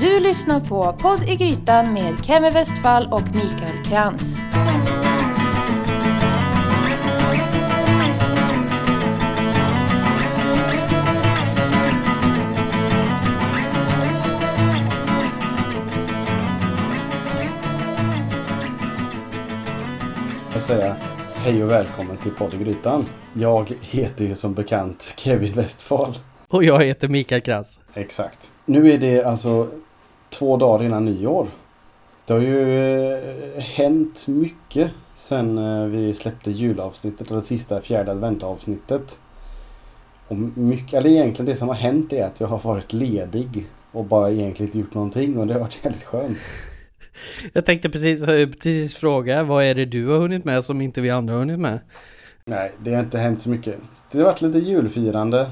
Du lyssnar på Podd i Grytan med Kemi Westfall och Mikael Krantz. Jag säga hej och välkommen till Podd i Grytan. Jag heter ju som bekant Kevin Westfall. Och jag heter Mikael Krantz. Exakt. Nu är det alltså två dagar innan nyår. Det har ju eh, hänt mycket sen eh, vi släppte julavsnittet, eller sista fjärde adventavsnittet. Och mycket, eller egentligen det som har hänt är att jag har varit ledig och bara egentligen inte gjort någonting och det har varit jävligt skönt. Jag tänkte precis, precis fråga, vad är det du har hunnit med som inte vi andra har hunnit med? Nej, det har inte hänt så mycket. Det har varit lite julfirande.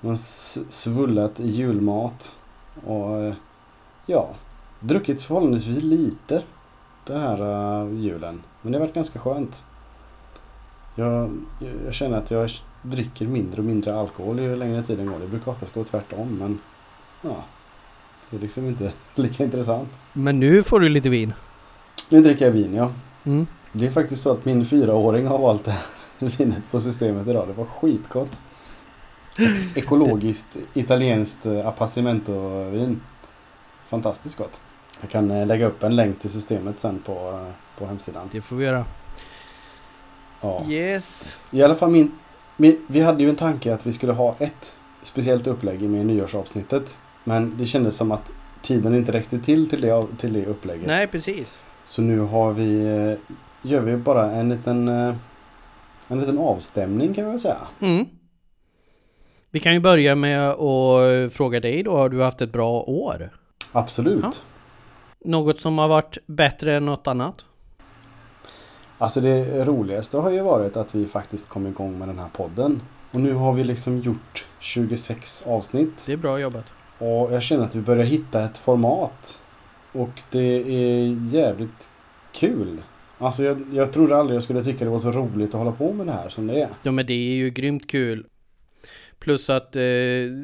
Man svullat i julmat. Och eh, ja, druckit förhållandevis lite den här uh, julen. Men det har varit ganska skönt. Jag, jag känner att jag dricker mindre och mindre alkohol ju längre tiden går. Det brukar oftast gå tvärtom men ja, det är liksom inte lika intressant. Men nu får du lite vin. Nu dricker jag vin ja. Mm. Det är faktiskt så att min fyraåring har valt det här vinet på systemet idag. Det var skitgott. Ett ekologiskt italienskt eh, appassimento-vin. Fantastiskt gott. Jag kan eh, lägga upp en länk till systemet sen på, eh, på hemsidan. Det får vi göra. Ja. Yes. I alla fall min, min... Vi hade ju en tanke att vi skulle ha ett speciellt upplägg med nyårsavsnittet. Men det kändes som att tiden inte räckte till till det, till det upplägget. Nej, precis. Så nu har vi, eh, gör vi bara en liten, en liten avstämning kan man väl säga. Mm. Vi kan ju börja med att fråga dig då, har du haft ett bra år? Absolut. Ja. Något som har varit bättre än något annat? Alltså det roligaste har ju varit att vi faktiskt kom igång med den här podden. Och nu har vi liksom gjort 26 avsnitt. Det är bra jobbat. Och jag känner att vi börjar hitta ett format. Och det är jävligt kul. Alltså jag, jag trodde aldrig jag skulle tycka det var så roligt att hålla på med det här som det är. Ja men det är ju grymt kul. Plus att eh,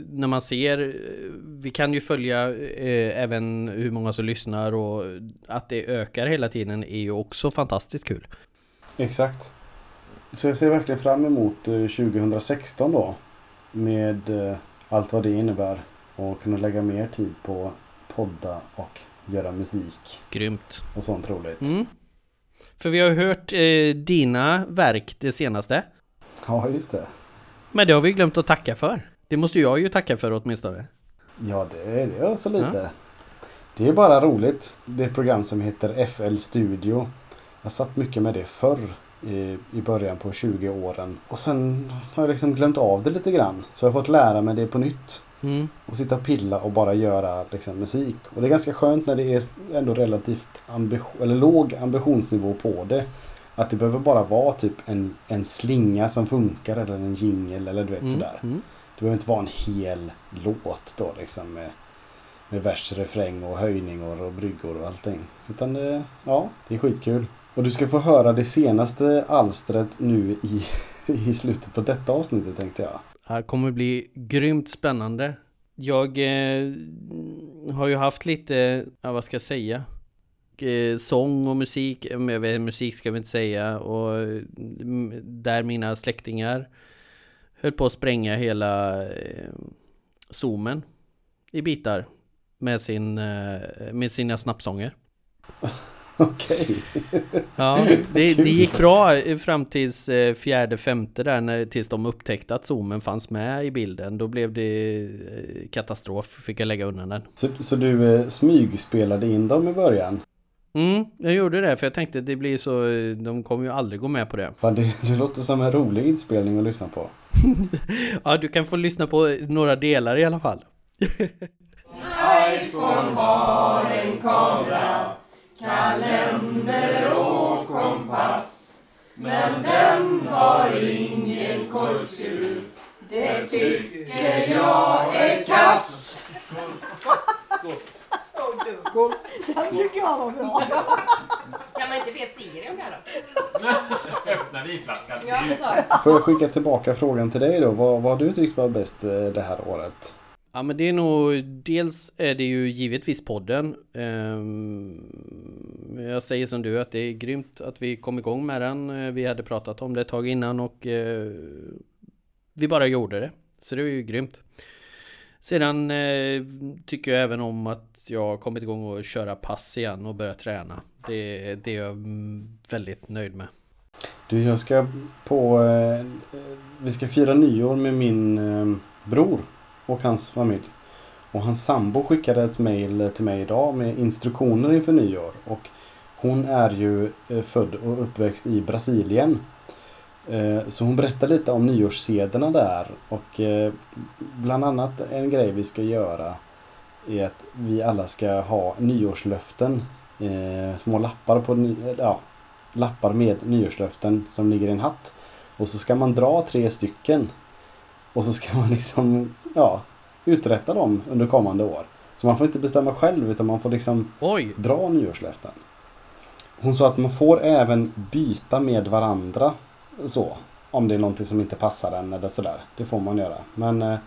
när man ser, eh, vi kan ju följa eh, även hur många som lyssnar och att det ökar hela tiden är ju också fantastiskt kul. Exakt. Så jag ser verkligen fram emot eh, 2016 då. Med eh, allt vad det innebär. Och kunna lägga mer tid på podda och göra musik Grymt. och sånt roligt. Mm. För vi har hört eh, dina verk det senaste. Ja, just det. Men det har vi glömt att tacka för. Det måste jag ju tacka för åtminstone. Ja, det är är så lite. Det är bara roligt. Det är ett program som heter FL Studio. Jag satt mycket med det förr. I, I början på 20 åren. Och sen har jag liksom glömt av det lite grann. Så jag har fått lära mig det på nytt. Mm. Och sitta och pilla och bara göra liksom, musik. Och det är ganska skönt när det är ändå relativt ambition, eller låg ambitionsnivå på det. Att det behöver bara vara typ en, en slinga som funkar eller en jingel eller du vet Mm. sådär. Mm. Det behöver inte vara en hel låt då liksom med, med vers, refräng och höjningar och bryggor och allting. Utan det, ja, det är skitkul. Och du ska få höra det senaste alstret nu i, i slutet på detta avsnittet tänkte jag. Det här kommer bli grymt spännande. Jag eh, har ju haft lite, ja vad ska jag säga? Eh, sång och musik, men jag vet, musik ska vi inte säga. Och mm, där mina släktingar höll på att spränga hela eh, zoomen i bitar. Med, sin, eh, med sina snappsånger. Okej. Ja, det, det gick bra fram tills fjärde, femte där, när, tills de upptäckte att zoomen fanns med i bilden. Då blev det katastrof, fick jag lägga undan den. Så, så du eh, smygspelade in dem i början? Mm, jag gjorde det för jag tänkte det blir så, de kommer ju aldrig gå med på det. Fan, det, det låter som en rolig inspelning att lyssna på. Ja, du kan få lyssna på några delar i alla fall. Den tycker jag var bra. Kan man inte be Siri om det här då? Öppna vinflaskan. Ja. Får jag skicka tillbaka frågan till dig då? Vad, vad har du tyckt var bäst eh, det här året? Ja men det är nog, dels är det ju givetvis podden. Ehm, jag säger som du att det är grymt att vi kom igång med den. Eh, Vi hade pratat om det ett tag innan och eh, vi bara gjorde det. Så det är ju grymt. Sedan eh, tycker jag även om att jag har kommit igång och köra pass igen och börja träna. Det, det är jag väldigt nöjd med. Du, jag ska på... Eh, vi ska fira nyår med min eh, bror och hans familj. Och hans sambo skickade ett mail till mig idag med instruktioner inför nyår. Och hon är ju eh, född och uppväxt i Brasilien. Eh, Så hon berättar lite om nyårssederna där. Och eh, bland annat en grej vi ska göra är att vi alla ska ha nyårslöften. Eh, små lappar på ja, lappar med nyårslöften som ligger i en hatt. Och så ska man dra tre stycken. Och så ska man liksom, ja, uträtta dem under kommande år. Så man får inte bestämma själv utan man får liksom Oj! dra nyårslöften. Hon sa att man får även byta med varandra så. Om det är någonting som inte passar en eller sådär. Det får man göra. Men, eh,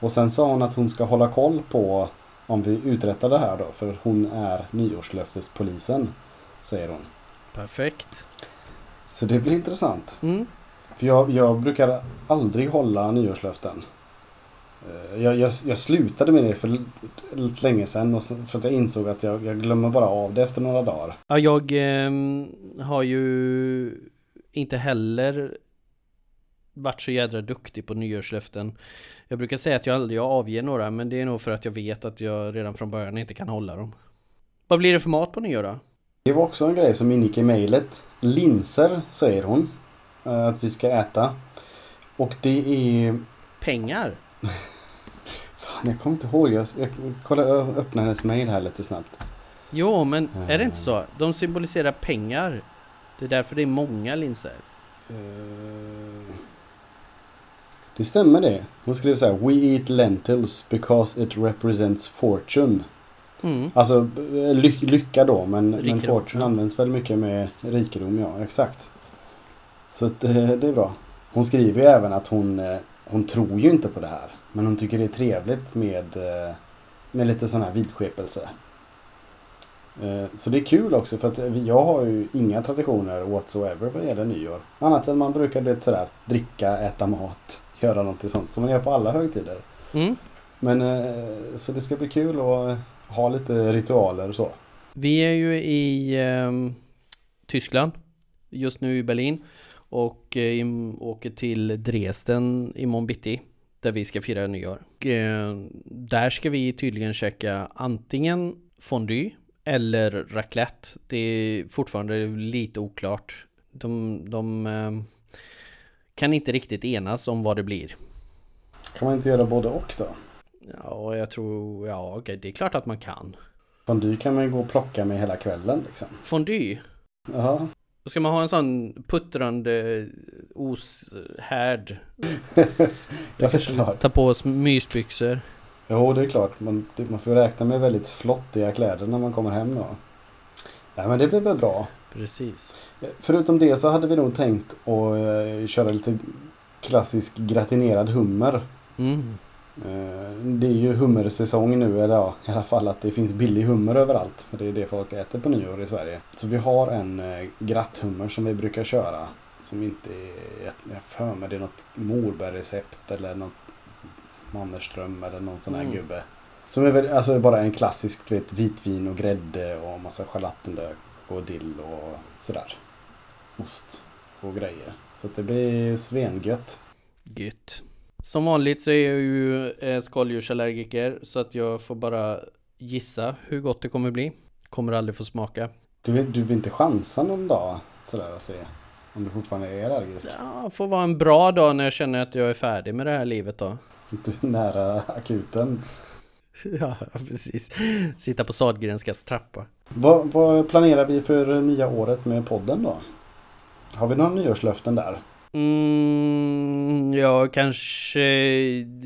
och sen sa hon att hon ska hålla koll på om vi uträttar det här då. För hon är nyårslöftespolisen. Säger hon. Perfekt. Så det blir intressant. Mm. För jag, jag brukar aldrig hålla nyårslöften. Eh, Jag, jag, jag slutade med det för lite länge sedan och för att jag insåg att jag, jag glömmer bara av det efter några dagar. Ja, jag ehm, har ju inte heller varit så jädra duktig på nyårslöften. Jag brukar säga att jag aldrig avger några, men det är nog för att jag vet att jag redan från början inte kan hålla dem. Vad blir det för mat på nyår då? Det var också en grej som ingick i mejlet. Linser säger hon eh, att vi ska äta. Och det är... Pengar? Fan, jag kommer inte ihåg. Jag, jag kollar, ö- öppnar hennes mejl här lite snabbt. Jo, men är det inte så? De symboliserar pengar. Det är därför det är många linser. Eh, Det stämmer det. Hon skrev så här. We eat lentils because it represents fortune. Mm. Alltså eh, ly lycka då men, men fortune ja. används väl mycket med rikedom ja, exakt. Så att, eh, det är bra. Hon skriver ju även att hon, hon tror ju inte på det här. Men hon tycker det är trevligt med, med lite sån här vidskepelse. Eh, Så det är kul också för att jag har ju inga traditioner whatsoever vad gäller nyår. Annat än man brukar du vet, sådär, dricka, äta mat, göra någonting sånt som man gör på alla högtider. Mm. Men eh, så det ska bli kul att eh, ha lite ritualer och så. Vi är ju i ehm, Tyskland just nu i Berlin och eh, åker till Dresden imorgon bitti där vi ska fira nyår. Och, eh, där ska vi tydligen käka antingen fondue eller raclette. Det är fortfarande lite oklart. De, de ehm, kan inte riktigt enas om vad det blir. Kan man inte göra både och då? Ja, jag tror, ja okej, det är klart att man kan. Fondue kan man ju gå och plocka med hela kvällen liksom. Fondue, Ja, ska man ha en sån puttrande oshärd. är klart. Ta på oss mysbyxor. Jo, det är klart. Man, man får räkna med väldigt flottiga kläder när man kommer hem då. Nej, men det blir väl bra. Precis. Förutom det så hade vi nog tänkt att eh, köra lite klassisk gratinerad hummer. Mm. Eh, det är ju hummersäsong nu, eller ja, i alla fall att det finns billig hummer överallt. För det är det folk äter på nyår i Sverige. Så vi har en eh, gratthummer som vi brukar köra. Som inte är, jag för mig det är något Morberg-recept eller något Mannerström eller någon sån här Mm. gubbe. Som är väl, alltså bara en klassisk du vet, vitvin och grädde och massa schalottenlök och dill och sådär. Ost och grejer. Så att det blir svengött. Gött. Som vanligt så är jag ju eh, skaldjursallergiker så att jag får bara gissa hur gott det kommer bli. Kommer aldrig få smaka. Du vill, du vill inte chansa någon dag sådär och se om du fortfarande är allergisk? Ja, får vara en bra dag när jag känner att jag är färdig med det här livet då. Du är nära akuten. Ja, precis. Sitta på Sahlgrenskas trappa. Vad, vad planerar vi för nya året med podden då? Har vi några nyårslöften där? Mm, ja, kanske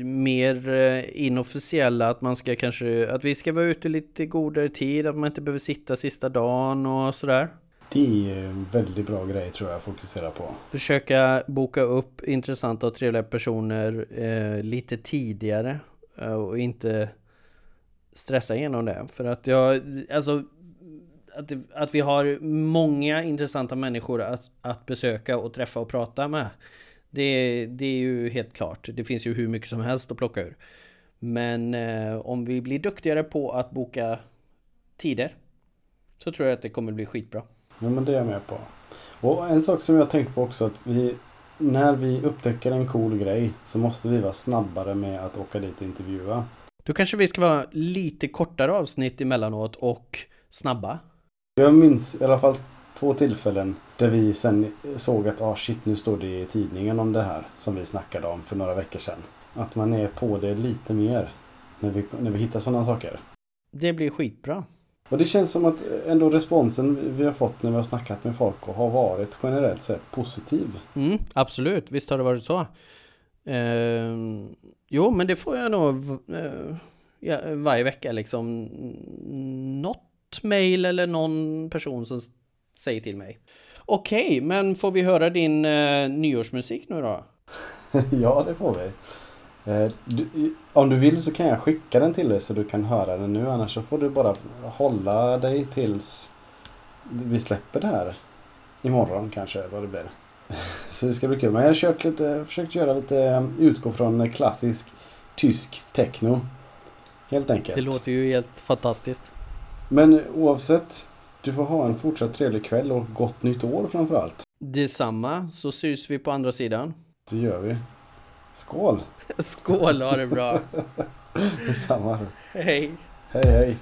mer eh, inofficiella att man ska kanske, att vi ska vara ute lite godare tid, att man inte behöver sitta sista dagen och sådär. Det är en väldigt bra grej tror jag att fokusera på. Försöka boka upp intressanta och trevliga personer eh, lite tidigare. Eh, Och inte stressa igenom det. För att jag, alltså att, att vi har många intressanta människor att, att besöka och träffa och prata med. Det, det är ju helt klart. Det finns ju hur mycket som helst att plocka ur. Men eh, om vi blir duktigare på att boka tider så tror jag att det kommer bli skitbra. Ja men det är jag med på. Och en sak som jag tänkt på också att vi när vi upptäcker en cool grej så måste vi vara snabbare med att åka dit och intervjua. Då kanske vi ska vara lite kortare avsnitt emellanåt och snabba. Jag minns i alla fall två tillfällen där vi sen såg att ah shit nu står det i tidningen om det här som vi snackade om för några veckor sedan. Att man är på det lite mer när vi, när vi hittar sådana saker. Det blir skitbra. Och det känns som att ändå responsen vi har fått när vi har snackat med folk och har varit generellt sett positiv. Mm, absolut, visst har det varit så. Ehm, jo, men det får jag nog eh, varje vecka liksom. Något mail eller någon person som säger till mig. Okej, men får vi höra din eh, nyårsmusik nu då? ja, det får vi. Eh, Du, om du vill så kan jag skicka den till dig så du kan höra den nu. Annars så får du bara hålla dig tills vi släpper det här. Imorgon kanske, vad det blir. Så det ska bli kul. Men jag har kört lite, försökt göra lite, eh, utgå från klassisk tysk techno. Helt enkelt. Det låter ju helt fantastiskt. Men oavsett, du får ha en fortsatt trevlig kväll och gott nytt år framförallt. Detsamma, så syns vi på andra sidan. Det gör vi. Skål! Skål, ha det bra. Detsamma. Hej. Hej hej!